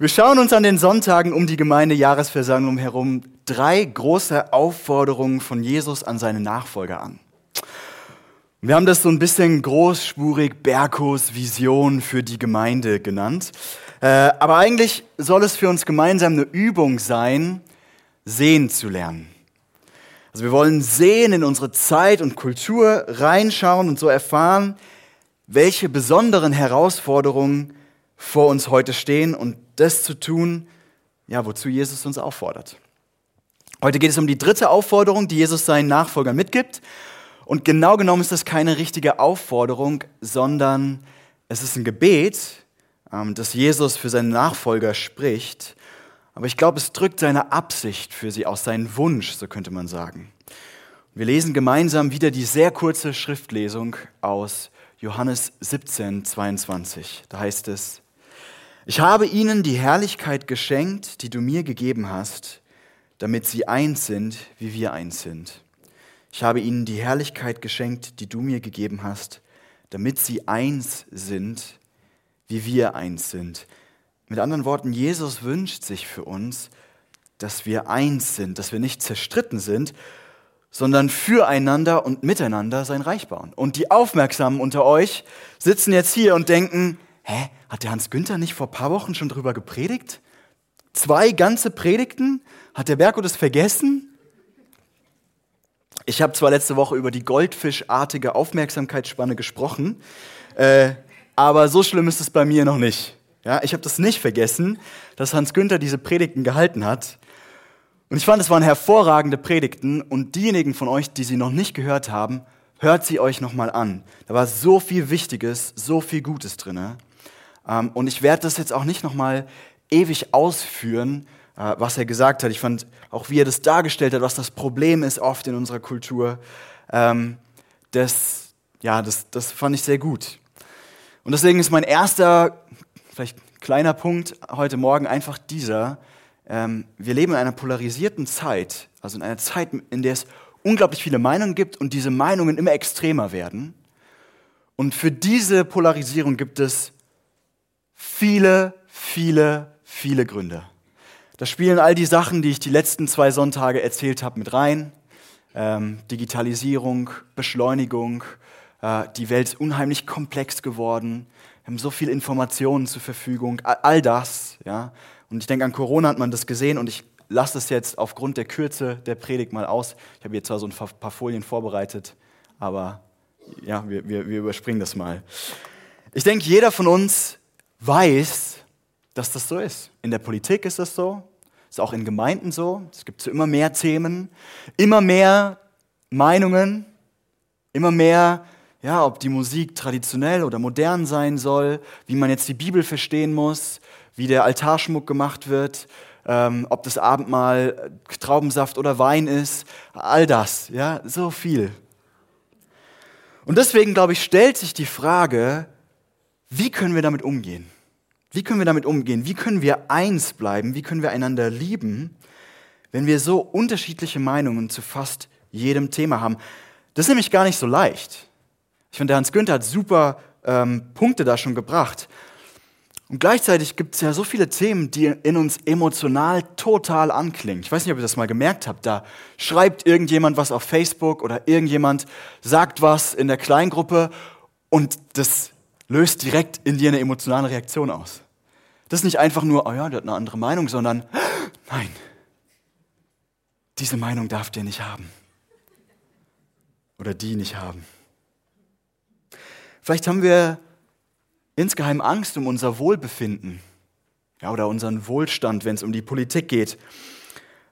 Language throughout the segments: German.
Wir schauen uns an den Sonntagen um die Gemeindejahresversammlung herum drei große Aufforderungen von Jesus an seine Nachfolger an. Wir haben das so ein bisschen großspurig Berkos Vision für die Gemeinde genannt. Äh, aber eigentlich soll es für uns gemeinsam eine Übung sein, sehen zu lernen. Also wir wollen sehen in unsere Zeit und Kultur reinschauen und so erfahren, welche besonderen Herausforderungen vor uns heute stehen und das zu tun, ja, wozu Jesus uns auffordert. Heute geht es um die dritte Aufforderung, die Jesus seinen Nachfolgern mitgibt. Und genau genommen ist das keine richtige Aufforderung, sondern es ist ein Gebet, ähm, das Jesus für seine Nachfolger spricht. Aber ich glaube, es drückt seine Absicht für sie aus, seinen Wunsch, so könnte man sagen. Wir lesen gemeinsam wieder die sehr kurze Schriftlesung aus Johannes 17, 22. Da heißt es, ich habe ihnen die Herrlichkeit geschenkt, die du mir gegeben hast, damit sie eins sind, wie wir eins sind. Ich habe ihnen die Herrlichkeit geschenkt, die du mir gegeben hast, damit sie eins sind, wie wir eins sind. Mit anderen Worten, Jesus wünscht sich für uns, dass wir eins sind, dass wir nicht zerstritten sind, sondern füreinander und miteinander sein Reich bauen. Und die Aufmerksamen unter euch sitzen jetzt hier und denken, hä, hat der Hans Günther nicht vor ein paar Wochen schon drüber gepredigt? Zwei ganze Predigten? Hat der Berko das vergessen? Ich habe zwar letzte Woche über die goldfischartige Aufmerksamkeitsspanne gesprochen, äh, aber so schlimm ist es bei mir noch nicht. Ja, ich habe das nicht vergessen, dass Hans Günther diese Predigten gehalten hat. Und ich fand, es waren hervorragende Predigten und diejenigen von euch, die sie noch nicht gehört haben, hört sie euch nochmal an. Da war so viel Wichtiges, so viel Gutes drinne. Ähm, und ich werde das jetzt auch nicht nochmal ewig ausführen, äh, was er gesagt hat. Ich fand auch, wie er das dargestellt hat, was das Problem ist oft in unserer Kultur. Ähm, das, ja, das, das fand ich sehr gut. Und deswegen ist mein erster, vielleicht kleiner Punkt heute Morgen einfach dieser. Ähm, wir leben in einer polarisierten Zeit, also in einer Zeit, in der es unglaublich viele Meinungen gibt und diese Meinungen immer extremer werden. Und für diese Polarisierung gibt es viele, viele, viele Gründe. Da spielen all die Sachen, die ich die letzten zwei Sonntage erzählt habe, mit rein. Ähm, Digitalisierung, Beschleunigung, äh, die Welt ist unheimlich komplex geworden. Wir haben so viel Informationen zur Verfügung, all, all das. Ja? Und ich denke, an Corona hat man das gesehen und ich lasse es jetzt aufgrund der Kürze der Predigt mal aus. Ich habe hier zwar so ein paar Folien vorbereitet, aber ja, wir, wir, wir überspringen das mal. Ich denke, jeder von uns weiß, dass das so ist. In der Politik ist das so, ist auch in Gemeinden so. Es gibt so immer mehr Themen, immer mehr Meinungen, immer mehr, ja, ob die Musik traditionell oder modern sein soll, wie man jetzt die Bibel verstehen muss, wie der Altarschmuck gemacht wird, ähm, ob das Abendmahl Traubensaft oder Wein ist, all das, ja, so viel. Und deswegen, glaube ich, stellt sich die Frage, wie können wir damit umgehen? Wie können wir damit umgehen? Wie können wir eins bleiben? Wie können wir einander lieben, wenn wir so unterschiedliche Meinungen zu fast jedem Thema haben? Das ist nämlich gar nicht so leicht. Ich finde, der Hans Günther hat super ähm, Punkte da schon gebracht. Und gleichzeitig gibt es ja so viele Themen, die in uns emotional total anklingen. Ich weiß nicht, ob ihr das mal gemerkt habt. Da schreibt irgendjemand was auf Facebook oder irgendjemand sagt was in der Kleingruppe und das löst direkt in dir eine emotionale Reaktion aus. Das ist nicht einfach nur, oh ja, der hat eine andere Meinung, sondern nein, diese Meinung darf der nicht haben. Oder die nicht haben. Vielleicht haben wir insgeheim Angst um unser Wohlbefinden ja, oder unseren Wohlstand, wenn es um die Politik geht.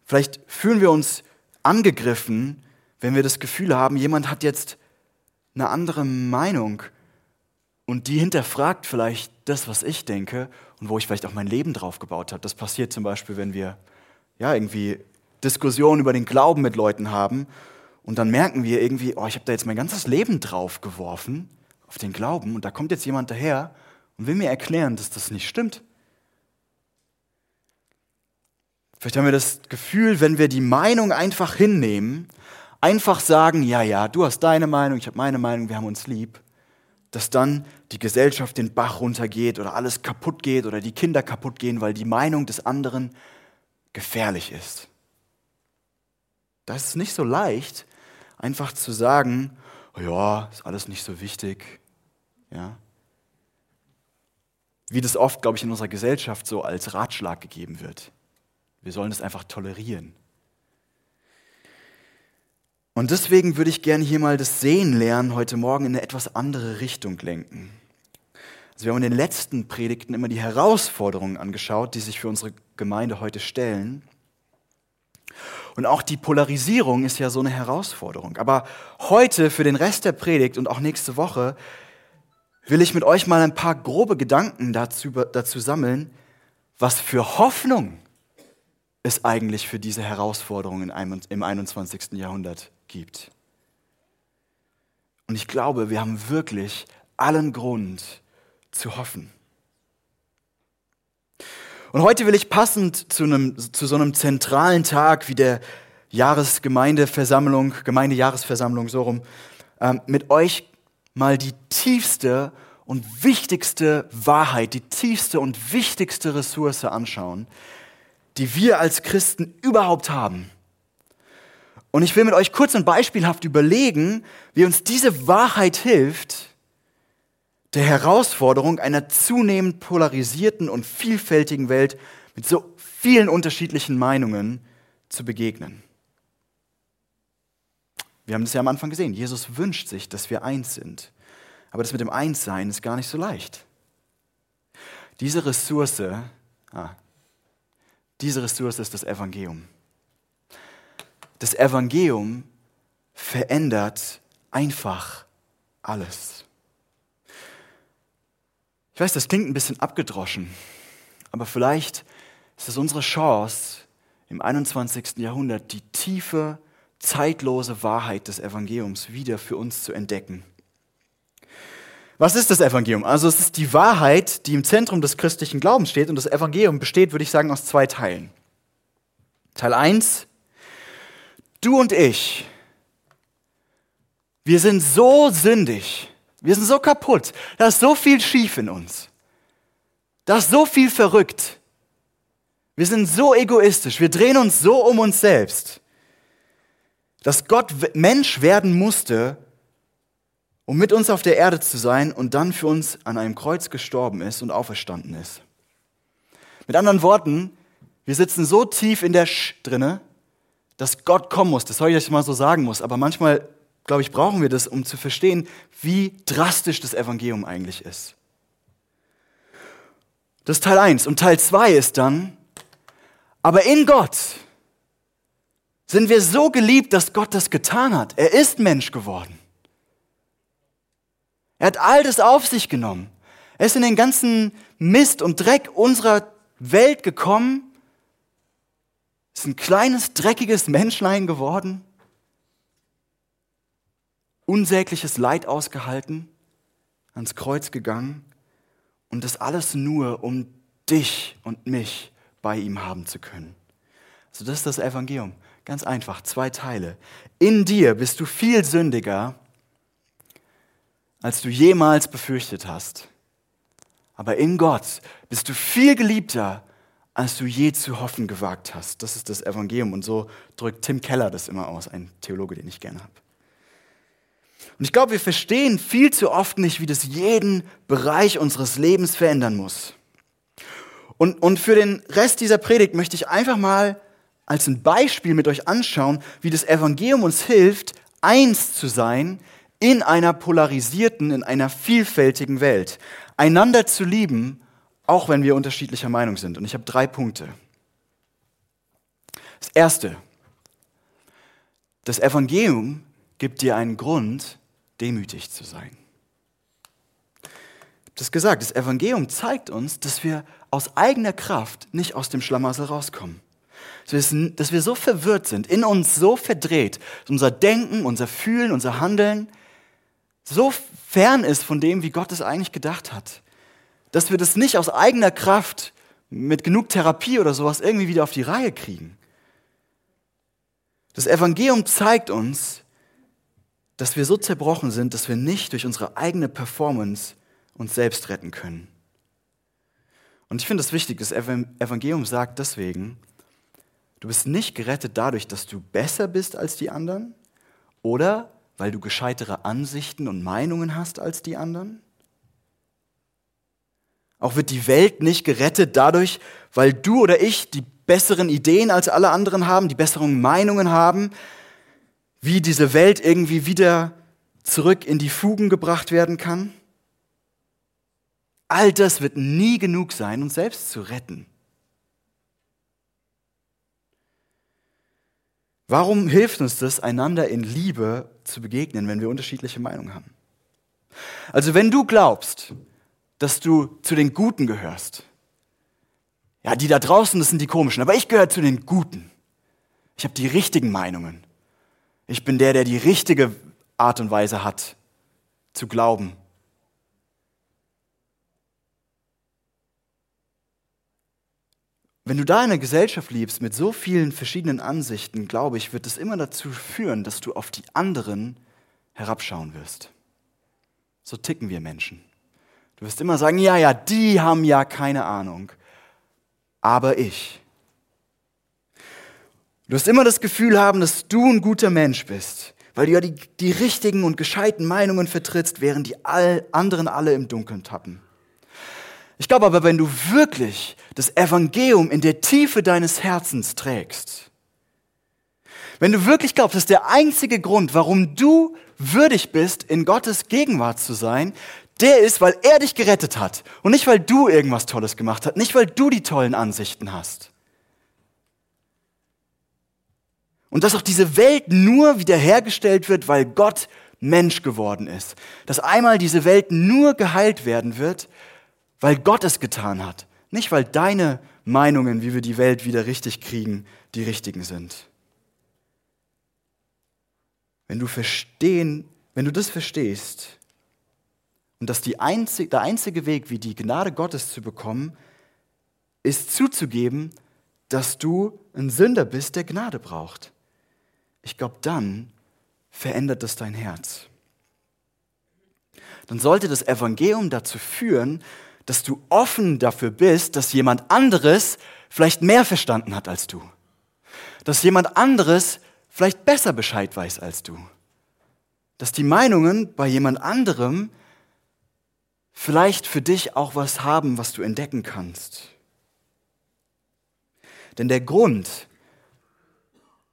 Vielleicht fühlen wir uns angegriffen, wenn wir das Gefühl haben, jemand hat jetzt eine andere Meinung und die hinterfragt vielleicht das, was ich denke und wo ich vielleicht auch mein Leben drauf gebaut habe. Das passiert zum Beispiel, wenn wir ja irgendwie Diskussionen über den Glauben mit Leuten haben und dann merken wir irgendwie, oh, ich habe da jetzt mein ganzes Leben drauf geworfen auf den Glauben und da kommt jetzt jemand daher und will mir erklären, dass das nicht stimmt. Vielleicht haben wir das Gefühl, wenn wir die Meinung einfach hinnehmen, einfach sagen, ja, ja, du hast deine Meinung, ich habe meine Meinung, wir haben uns lieb, dass dann die Gesellschaft den Bach runtergeht oder alles kaputt geht oder die Kinder kaputt gehen, weil die Meinung des anderen gefährlich ist. Das ist nicht so leicht, einfach zu sagen, oh ja, ist alles nicht so wichtig. Ja. Wie das oft, glaube ich, in unserer Gesellschaft so als Ratschlag gegeben wird. Wir sollen es einfach tolerieren. Und deswegen würde ich gerne hier mal das Sehen lernen heute Morgen in eine etwas andere Richtung lenken. Also wir haben in den letzten Predigten immer die Herausforderungen angeschaut, die sich für unsere Gemeinde heute stellen. Und auch die Polarisierung ist ja so eine Herausforderung. Aber heute für den Rest der Predigt und auch nächste Woche will ich mit euch mal ein paar grobe Gedanken dazu, dazu sammeln, was für Hoffnung es eigentlich für diese Herausforderungen im 21. Jahrhundert gibt. Und ich glaube, wir haben wirklich allen Grund zu hoffen. Und heute will ich passend zu, einem, zu so einem zentralen Tag wie der Jahresgemeindeversammlung, Gemeindejahresversammlung so rum, ähm, mit euch mal die tiefste und wichtigste Wahrheit, die tiefste und wichtigste Ressource anschauen, die wir als Christen überhaupt haben. Und ich will mit euch kurz und beispielhaft überlegen, wie uns diese Wahrheit hilft, der Herausforderung einer zunehmend polarisierten und vielfältigen Welt mit so vielen unterschiedlichen Meinungen zu begegnen. Wir haben das ja am Anfang gesehen. Jesus wünscht sich, dass wir eins sind. Aber das mit dem Einssein ist gar nicht so leicht. Diese Ressource, ah, diese Ressource ist das Evangelium. Das Evangelium verändert einfach alles. Ich weiß, das klingt ein bisschen abgedroschen, aber vielleicht ist es unsere Chance, im 21. Jahrhundert die tiefe, zeitlose Wahrheit des Evangeliums wieder für uns zu entdecken. Was ist das Evangelium? Also es ist die Wahrheit, die im Zentrum des christlichen Glaubens steht und das Evangelium besteht, würde ich sagen, aus zwei Teilen. Teil 1 du und ich, wir sind so sündig, wir sind so kaputt, da ist so viel schief in uns, da ist so viel verrückt. Wir sind so egoistisch, wir drehen uns so um uns selbst, dass Gott Mensch werden musste, um mit uns auf der Erde zu sein und dann für uns an einem Kreuz gestorben ist und auferstanden ist. Mit anderen Worten, wir sitzen so tief in der Sch drinne, dass Gott kommen muss. Das soll ich euch mal so sagen muss. Aber manchmal, glaube ich, brauchen wir das, um zu verstehen, wie drastisch das Evangelium eigentlich ist. Das ist Teil 1. Und Teil 2 ist dann, aber in Gott sind wir so geliebt, dass Gott das getan hat. Er ist Mensch geworden. Er hat all das auf sich genommen. Er ist in den ganzen Mist und Dreck unserer Welt gekommen ist ein kleines, dreckiges Menschlein geworden, unsägliches Leid ausgehalten, ans Kreuz gegangen und das alles nur, um dich und mich bei ihm haben zu können. Also das ist das Evangelium. Ganz einfach, zwei Teile. In dir bist du viel sündiger, als du jemals befürchtet hast. Aber in Gott bist du viel geliebter, als du je zu hoffen gewagt hast. Das ist das Evangelium. Und so drückt Tim Keller das immer aus, ein Theologe, den ich gerne habe. Und ich glaube, wir verstehen viel zu oft nicht, wie das jeden Bereich unseres Lebens verändern muss. Und, und für den Rest dieser Predigt möchte ich einfach mal als ein Beispiel mit euch anschauen, wie das Evangelium uns hilft, eins zu sein in einer polarisierten, in einer vielfältigen Welt. Einander zu lieben auch wenn wir unterschiedlicher Meinung sind. Und ich habe drei Punkte. Das erste, das Evangelium gibt dir einen Grund, demütig zu sein. Ich habe das gesagt, das Evangelium zeigt uns, dass wir aus eigener Kraft nicht aus dem Schlamassel rauskommen. Dass wir so verwirrt sind, in uns so verdreht, dass unser Denken, unser Fühlen, unser Handeln so fern ist von dem, wie Gott es eigentlich gedacht hat dass wir das nicht aus eigener Kraft mit genug Therapie oder sowas irgendwie wieder auf die Reihe kriegen. Das Evangelium zeigt uns, dass wir so zerbrochen sind, dass wir nicht durch unsere eigene Performance uns selbst retten können. Und ich finde es wichtig, das Evangelium sagt deswegen, du bist nicht gerettet dadurch, dass du besser bist als die anderen oder weil du gescheitere Ansichten und Meinungen hast als die anderen. Auch wird die Welt nicht gerettet dadurch, weil du oder ich die besseren Ideen als alle anderen haben, die besseren Meinungen haben, wie diese Welt irgendwie wieder zurück in die Fugen gebracht werden kann. All das wird nie genug sein, uns selbst zu retten. Warum hilft uns das, einander in Liebe zu begegnen, wenn wir unterschiedliche Meinungen haben? Also wenn du glaubst, dass du zu den Guten gehörst, ja, die da draußen, das sind die komischen, aber ich gehöre zu den Guten. Ich habe die richtigen Meinungen. Ich bin der, der die richtige Art und Weise hat, zu glauben. Wenn du da in einer Gesellschaft lebst mit so vielen verschiedenen Ansichten, glaube ich, wird es immer dazu führen, dass du auf die anderen herabschauen wirst. So ticken wir Menschen. Du wirst immer sagen, ja, ja, die haben ja keine Ahnung, aber ich. Du wirst immer das Gefühl haben, dass du ein guter Mensch bist, weil du ja die, die richtigen und gescheiten Meinungen vertrittst, während die all, anderen alle im Dunkeln tappen. Ich glaube aber, wenn du wirklich das Evangelium in der Tiefe deines Herzens trägst, wenn du wirklich glaubst, dass der einzige Grund, warum du würdig bist, in Gottes Gegenwart zu sein, der ist, weil er dich gerettet hat und nicht, weil du irgendwas Tolles gemacht hast, nicht, weil du die tollen Ansichten hast. Und dass auch diese Welt nur wiederhergestellt wird, weil Gott Mensch geworden ist. Dass einmal diese Welt nur geheilt werden wird, weil Gott es getan hat. Nicht, weil deine Meinungen, wie wir die Welt wieder richtig kriegen, die richtigen sind. Wenn du verstehen, wenn du das verstehst und dass einzig, der einzige Weg, wie die Gnade Gottes zu bekommen, ist zuzugeben, dass du ein Sünder bist, der Gnade braucht. Ich glaube, dann verändert das dein Herz. Dann sollte das Evangelium dazu führen, dass du offen dafür bist, dass jemand anderes vielleicht mehr verstanden hat als du. Dass jemand anderes vielleicht besser Bescheid weiß als du. Dass die Meinungen bei jemand anderem vielleicht für dich auch was haben, was du entdecken kannst. Denn der Grund,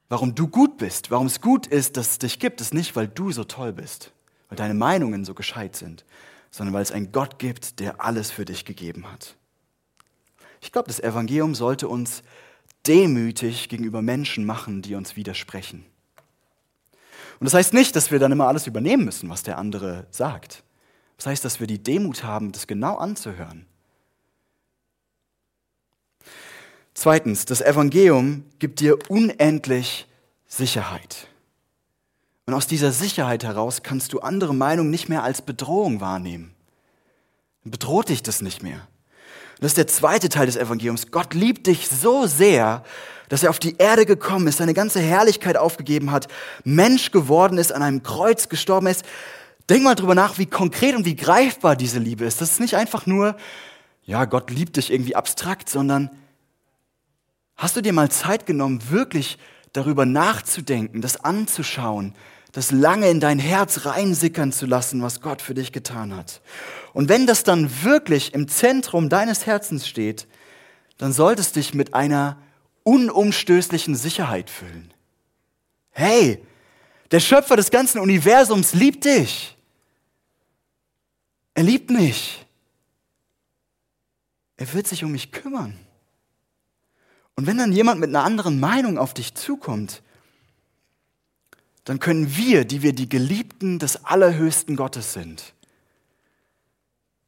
warum du gut bist, warum es gut ist, dass es dich gibt, ist nicht, weil du so toll bist, weil deine Meinungen so gescheit sind, sondern weil es einen Gott gibt, der alles für dich gegeben hat. Ich glaube, das Evangelium sollte uns demütig gegenüber Menschen machen, die uns widersprechen. Und das heißt nicht, dass wir dann immer alles übernehmen müssen, was der andere sagt. Das heißt, dass wir die Demut haben, das genau anzuhören. Zweitens, das Evangelium gibt dir unendlich Sicherheit. Und aus dieser Sicherheit heraus kannst du andere Meinungen nicht mehr als Bedrohung wahrnehmen. Dann bedroht dich das nicht mehr. Und das ist der zweite Teil des Evangeliums. Gott liebt dich so sehr, dass er auf die Erde gekommen ist, seine ganze Herrlichkeit aufgegeben hat, Mensch geworden ist, an einem Kreuz gestorben ist. Denk mal drüber nach, wie konkret und wie greifbar diese Liebe ist. Das ist nicht einfach nur, ja, Gott liebt dich irgendwie abstrakt, sondern hast du dir mal Zeit genommen, wirklich darüber nachzudenken, das anzuschauen, das lange in dein Herz reinsickern zu lassen, was Gott für dich getan hat. Und wenn das dann wirklich im Zentrum deines Herzens steht, dann solltest dich mit einer unumstößlichen Sicherheit füllen. Hey, der Schöpfer des ganzen Universums liebt dich. Er liebt mich. Er wird sich um mich kümmern. Und wenn dann jemand mit einer anderen Meinung auf dich zukommt, dann können wir, die wir die Geliebten des allerhöchsten Gottes sind,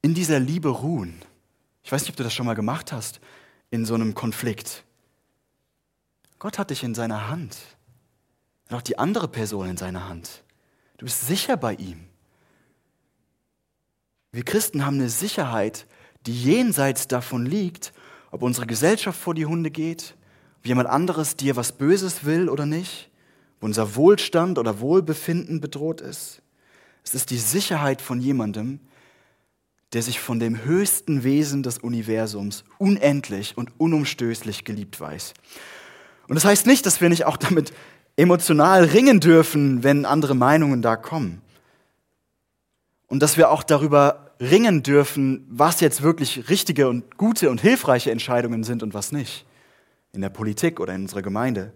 in dieser Liebe ruhen. Ich weiß nicht, ob du das schon mal gemacht hast in so einem Konflikt. Gott hat dich in seiner Hand. Und auch die andere Person in seiner Hand. Du bist sicher bei ihm. Wir Christen haben eine Sicherheit, die jenseits davon liegt, ob unsere Gesellschaft vor die Hunde geht, ob jemand anderes dir was Böses will oder nicht wo unser Wohlstand oder Wohlbefinden bedroht ist. Es ist die Sicherheit von jemandem, der sich von dem höchsten Wesen des Universums unendlich und unumstößlich geliebt weiß. Und das heißt nicht, dass wir nicht auch damit emotional ringen dürfen, wenn andere Meinungen da kommen. Und dass wir auch darüber ringen dürfen, was jetzt wirklich richtige und gute und hilfreiche Entscheidungen sind und was nicht. In der Politik oder in unserer Gemeinde.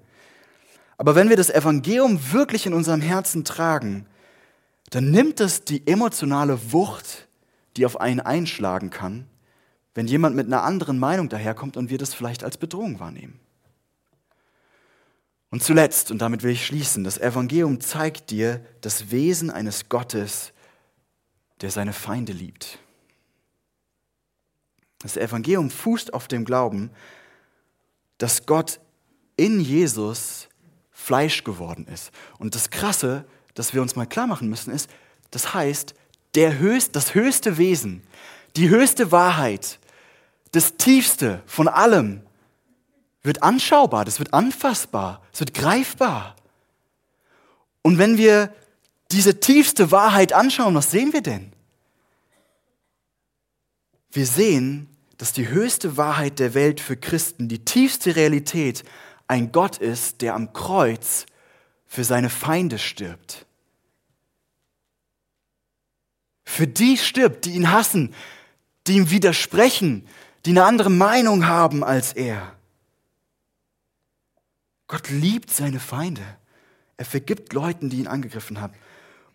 Aber wenn wir das Evangelium wirklich in unserem Herzen tragen, dann nimmt es die emotionale Wucht, die auf einen einschlagen kann, wenn jemand mit einer anderen Meinung daherkommt und wir das vielleicht als Bedrohung wahrnehmen. Und zuletzt, und damit will ich schließen, das Evangelium zeigt dir das Wesen eines Gottes, der seine Feinde liebt. Das Evangelium fußt auf dem Glauben, dass Gott in Jesus Fleisch geworden ist. Und das Krasse, das wir uns mal klar machen müssen, ist, das heißt, der höchst, das höchste Wesen, die höchste Wahrheit, das tiefste von allem wird anschaubar, das wird anfassbar, es wird greifbar. Und wenn wir diese tiefste Wahrheit anschauen, was sehen wir denn? Wir sehen, dass die höchste Wahrheit der Welt für Christen, die tiefste Realität, ein Gott ist, der am Kreuz für seine Feinde stirbt. Für die stirbt, die ihn hassen, die ihm widersprechen, die eine andere Meinung haben als er. Gott liebt seine Feinde. Er vergibt Leuten, die ihn angegriffen haben.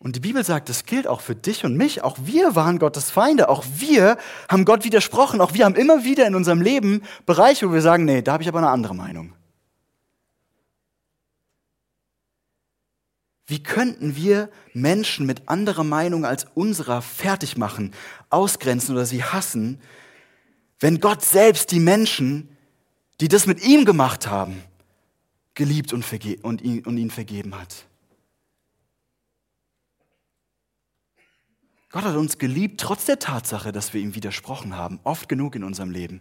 Und die Bibel sagt, das gilt auch für dich und mich. Auch wir waren Gottes Feinde. Auch wir haben Gott widersprochen. Auch wir haben immer wieder in unserem Leben Bereiche, wo wir sagen, nee, da habe ich aber eine andere Meinung. Wie könnten wir Menschen mit anderer Meinung als unserer fertig machen, ausgrenzen oder sie hassen, wenn Gott selbst die Menschen, die das mit ihm gemacht haben, geliebt und, und, ihn, und ihn vergeben hat? Gott hat uns geliebt, trotz der Tatsache, dass wir ihm widersprochen haben, oft genug in unserem Leben.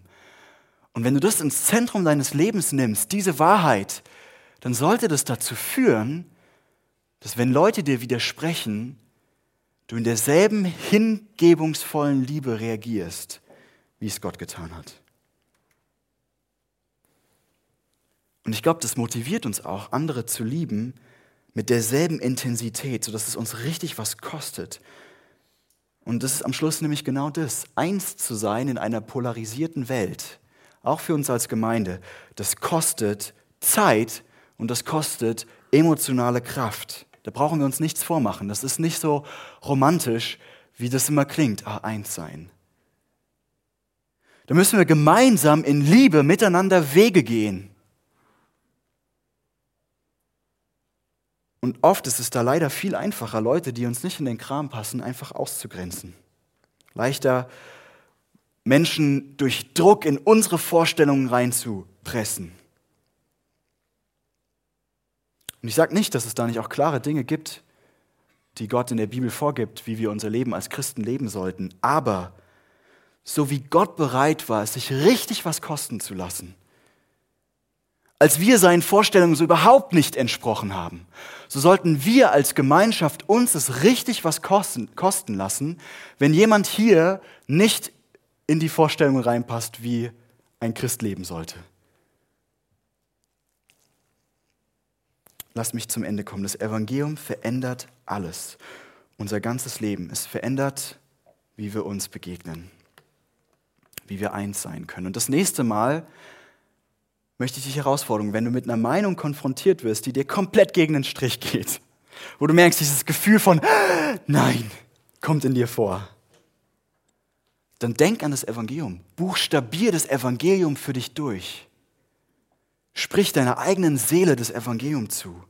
Und wenn du das ins Zentrum deines Lebens nimmst, diese Wahrheit, dann sollte das dazu führen, dass wenn Leute dir widersprechen, du in derselben hingebungsvollen Liebe reagierst, wie es Gott getan hat. Und ich glaube, das motiviert uns auch, andere zu lieben mit derselben Intensität, sodass es uns richtig was kostet. Und das ist am Schluss nämlich genau das, eins zu sein in einer polarisierten Welt, auch für uns als Gemeinde, das kostet Zeit und das kostet emotionale Kraft. Da brauchen wir uns nichts vormachen. Das ist nicht so romantisch, wie das immer klingt, ah, eins sein. Da müssen wir gemeinsam in Liebe miteinander Wege gehen. Und oft ist es da leider viel einfacher, Leute, die uns nicht in den Kram passen, einfach auszugrenzen. Leichter, Menschen durch Druck in unsere Vorstellungen reinzupressen. Und ich sage nicht, dass es da nicht auch klare Dinge gibt, die Gott in der Bibel vorgibt, wie wir unser Leben als Christen leben sollten. Aber so wie Gott bereit war, es sich richtig was kosten zu lassen, als wir seinen Vorstellungen so überhaupt nicht entsprochen haben, so sollten wir als Gemeinschaft uns es richtig was kosten, kosten lassen, wenn jemand hier nicht in die Vorstellung reinpasst, wie ein Christ leben sollte. Lass mich zum Ende kommen. Das Evangelium verändert alles. Unser ganzes Leben. Es verändert, wie wir uns begegnen. Wie wir eins sein können. Und das nächste Mal möchte ich dich herausfordern, wenn du mit einer Meinung konfrontiert wirst, die dir komplett gegen den Strich geht, wo du merkst, dieses Gefühl von Nein kommt in dir vor, dann denk an das Evangelium. Buchstabier das Evangelium für dich durch. Sprich deiner eigenen Seele das Evangelium zu.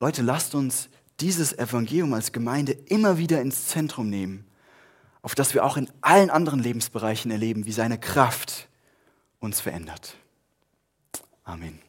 Leute, lasst uns dieses Evangelium als Gemeinde immer wieder ins Zentrum nehmen, auf das wir auch in allen anderen Lebensbereichen erleben, wie seine Kraft uns verändert. Amen.